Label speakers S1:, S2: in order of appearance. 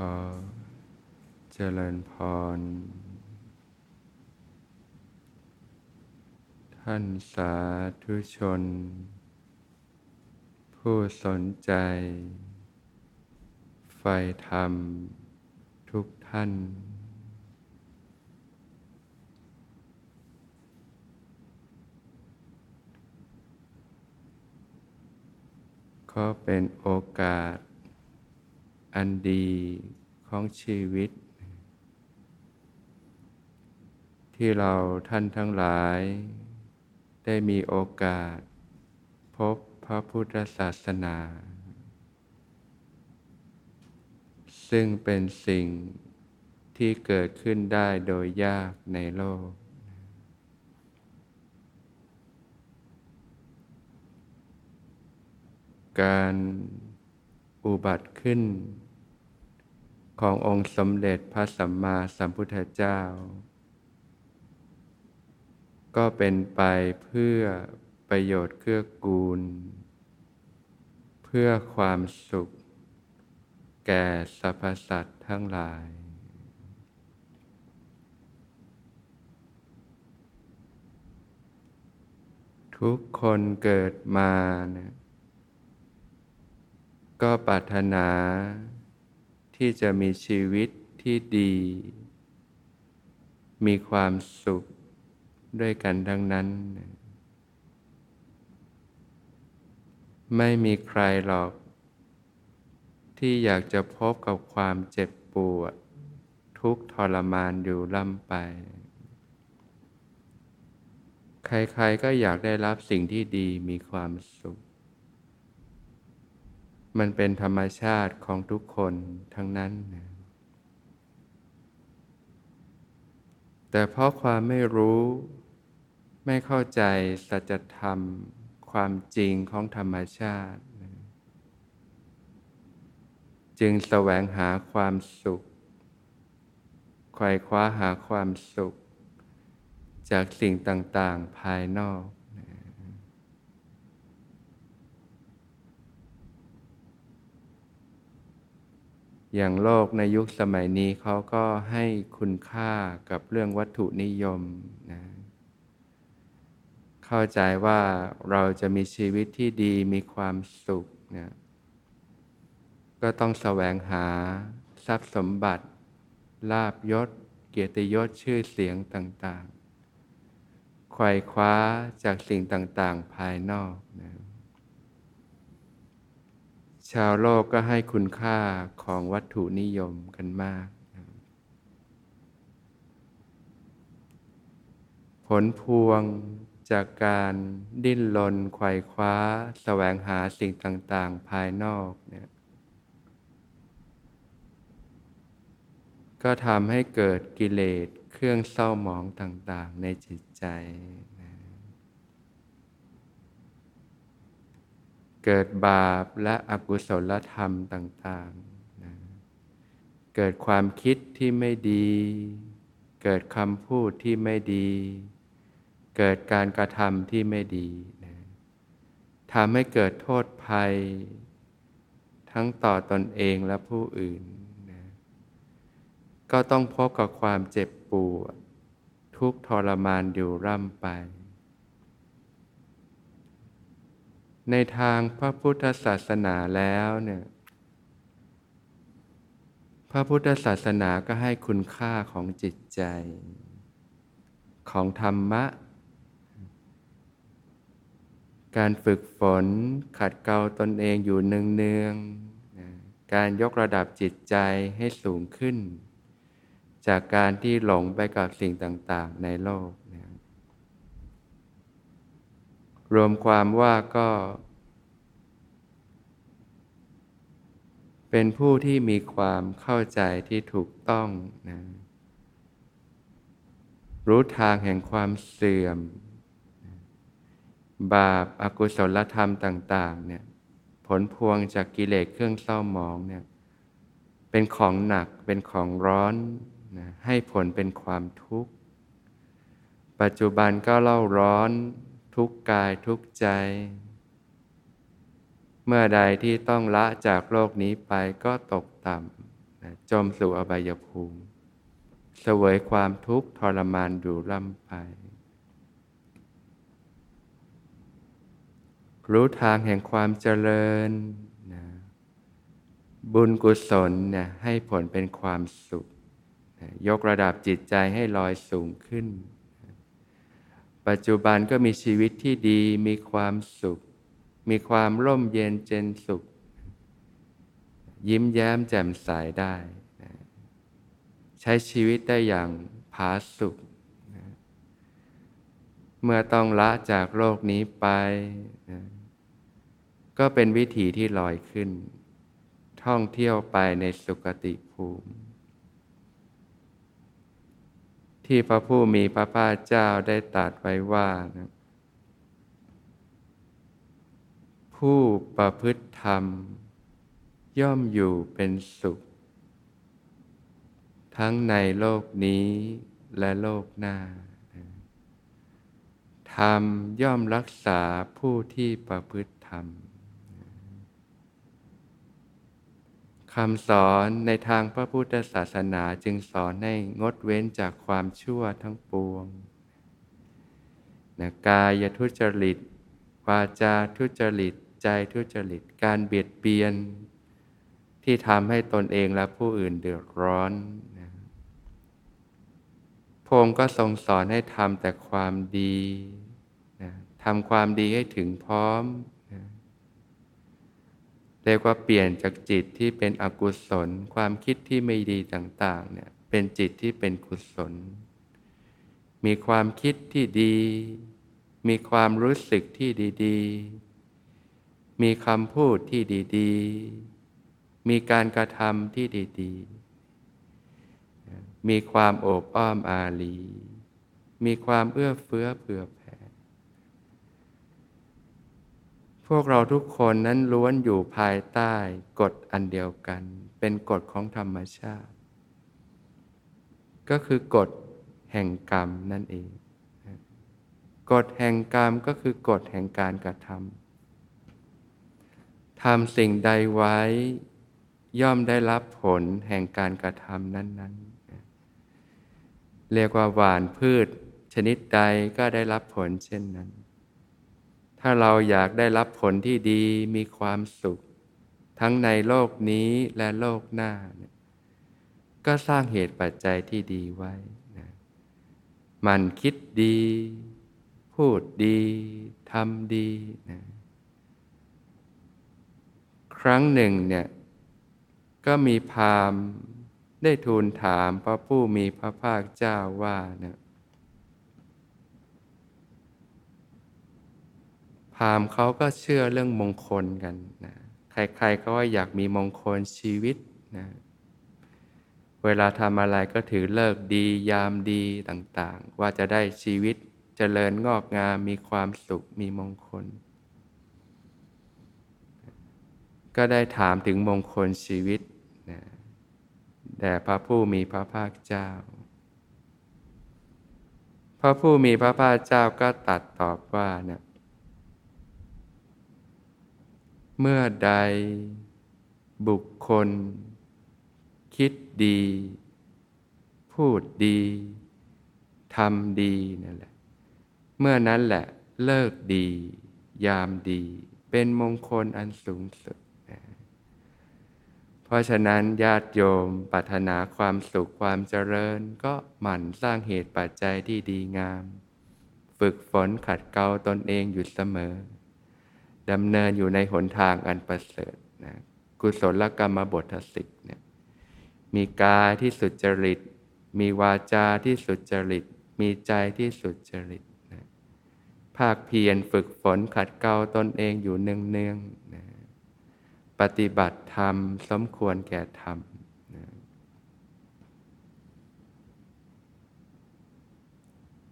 S1: อเจริญพร ท่านสาธุชน ผู้สนใจ ไฟธรรม ทุกท่าน ก็เป็นโอกาส อันดีของชีวิต ที่เราท่านทั้งหลาย ได้มีโอกาส พบพระพุทธศาสนา ซึ่งเป็นสิ่งที่เกิดขึ้นได้โดยยากในโลก การ อุบัติขึ้น ขององค์สมเด็จพระสัมมาสัมพุทธเจ้า ก็เป็นไปเพื่อประโยชน์เกื้อกูล เพื่อความสุข แก่สรรพสัตว์ทั้งหลาย ทุกคนเกิดมานะ ก็ปรารถนา ที่จะมีชีวิตที่ดี มีความสุขด้วยกันทั้งนั้น ไม่มีใครหรอก ที่อยากจะพบกับความเจ็บปวด ทุกทรมานอยู่ล่ำไป ใครๆก็อยากได้รับสิ่งที่ดีมีความสุข มันเป็นธรรมชาติของทุกคนทั้งนั้นนะแต่เพราะความไม่รู้ ไม่เข้าใจสัจธรรม ความจริงของธรรมชาติ จึงแสวงหาความสุขไขว่คว้าหาความสุข จากสิ่งต่าง ๆ ภายนอก อย่างโลกในยุคสมัยนี้เขาก็ให้คุณค่ากับเรื่องวัตถุนิยมนะเข้าใจว่าเราจะมีชีวิตที่ดีมีความสุขนะก็ต้องแสวงหาทรัพย์สมบัติ ลาบยศ เกียรติยศชื่อเสียงต่างๆไขว่คว้าจากสิ่งต่างๆภายนอกนะ ชาวโลกก็ให้คุณค่าของวัตถุนิยมกันมาก ผลพวงจากการดิ้นรนไขว่คว้าแสวงหาสิ่งต่างๆ ภายนอกเนี่ยก็ทำให้เกิดกิเลสเครื่องเศร้าหมองต่างๆ ในจิตใจ เกิดบาปและอกุศลธรรมต่างๆนะเกิดความคิดที่ไม่ดี เกิดคำพูดที่ไม่ดี เกิดการกระทำที่ไม่ดีนะทำให้เกิดโทษภัย ทั้งต่อตอนเองและผู้อื่นนะก็ต้องพบกับความเจ็บปวด ทุกทรมานอยู่ร่ำไป ในทางพระพุทธศาสนาแล้วเนี่ยพระพุทธศาสนาก็ให้คุณค่าของจิตใจ ของธรรมะ การฝึกฝนขัดเกลาตนเองอยู่เนืองๆการยกระดับจิตใจให้สูงขึ้น จากการที่หลงไปกับสิ่งต่างๆในโลก รวมความว่าก็ เป็นผู้ที่มีความเข้าใจที่ถูกต้องนะรู้ทางแห่งความเสื่อม บาปอากุศลธรรมต่าง ๆ เนี่ย ผลพวงจากกิเลสเครื่องเศร้าหมองเนี่ย เป็นของหนักเป็นของร้อนนะให้ผลเป็นความทุกข์ ปัจจุบันก็เล่าร้อน ทุกกายทุกใจ เมื่อใดที่ต้องละจากโลกนี้ไปก็ตกต่นะจมสู่อบายภูมิ เสวยความทุกข์ทรมานอยู่ล่ำไป รู้ทางแห่งความเจริญนะบุญกุศลเนี่ยให้ผลเป็นความสุขนะยกระดับจิตใจให้ลอยสูงขึ้น ปัจจุบันก็มีชีวิตที่ดี มีความสุข มีความร่มเย็นเจนสุข ยิ้มแย้มแจ่มใสได้นะใช้ชีวิตได้อย่างผาสุขนะเมื่อต้องละจากโลกนี้ไปนะก็เป็นวิถีที่ลอยขึ้น ท่องเที่ยวไปในสุคติภูมิ ที่พระผู้มีพระภาคเจ้าได้ตรัสไว้ว่านะผู้ประพฤติธรรม ย่อมอยู่เป็นสุข ทั้งในโลกนี้และโลกหน้า ธรรมย่อมรักษาผู้ที่ประพฤติธรรม คำสอนในทางพระพุทธศาสนาจึงสอนให้งดเว้นจากความชั่วทั้งปวงนะกายทุจริต วาจาทุจริต ใจทุจริต การเบียดเบียน ที่ทำให้ตนเองและผู้อื่นเดือดร้อนนะพงค์ก็ทรงสอนให้ทำแต่ความดีนะทำความดีให้ถึงพร้อม รียกว่าเปลี่ยนจากจิตที่เป็นอกุศล ความคิดที่ไม่ดีต่างๆเนี่ยเป็นจิตที่เป็นกุศล มีความคิดที่ดี มีความรู้สึกที่ดีๆ มีคำพูดที่ดีๆ มีการกระทำที่ดีๆ มีความโอบอ้อมอารีมีความเอื้อเฟื้อเผื่อแผ่ พวกเราทุกคนนั้นล้วนอยู่ภายใต้กฎอันเดียวกัน เป็นกฎของธรรมชาติ ก็คือกฎแห่งกรรมนั่นเอง กฎแห่งกรรมก็คือกฎแห่งการกระทำทำสิ่งใดไว้ย่อมได้รับผลแห่งการกระทำนั้น ๆ เรียกว่าหวานพืช ชนิดใดก็ได้รับผลเช่นนั้น ถ้าเราอยากได้รับผลที่ดีมีความสุข ทั้งในโลกนี้และโลกหน้าเนี่ยก็สร้างเหตุปัจจัยที่ดีไว้นะมันคิดดี พูดดีทำดีนะครั้งหนึ่งเนี่ยก็มีพามได้ทูลถามพระผู้มีพระภาคเจ้าว่านะ พราหมณ์เขาก็เชื่อเรื่องมงคลกันนะใครๆก็ว่าอยากมีมงคลชีวิตนะเวลาทำอะไรก็ถือเลิกดียามดีต่างๆ ว่าจะได้ชีวิตเจริญงอกงามมีความสุขมีมงคล ก็ได้ถามถึงมงคลชีวิตนะแด่พระผู้มีพระภาคเจ้า พระผู้มีพระภาคเจ้าก็ตัดตอบว่านะ เมื่อใด บุคคล คิดดี พูดดีทำดีนั่นแหละ เมื่อนั้นแหละเลิกดี ยามดี เป็นมงคลอันสูงสุดนะเพราะฉะนั้นญาติโยมปรารถนาความสุขความเจริญ ก็หมั่นสร้างเหตุปัจจัยที่ดีงาม ฝึกฝนขัดเกลาตนเองอยู่เสมอ ดำเนินอยู่ในหนทางอันประเสริฐนะกุศลกรรมบทสิกเนี่ยมีกายที่สุจริต มีวาจาที่สุจริต มีใจที่สุจริตนะภาคเพียรฝึกฝนขัดเกลาตนเองอยู่เนืองๆนะปฏิบัติธรรมสมควรแก่ธรรม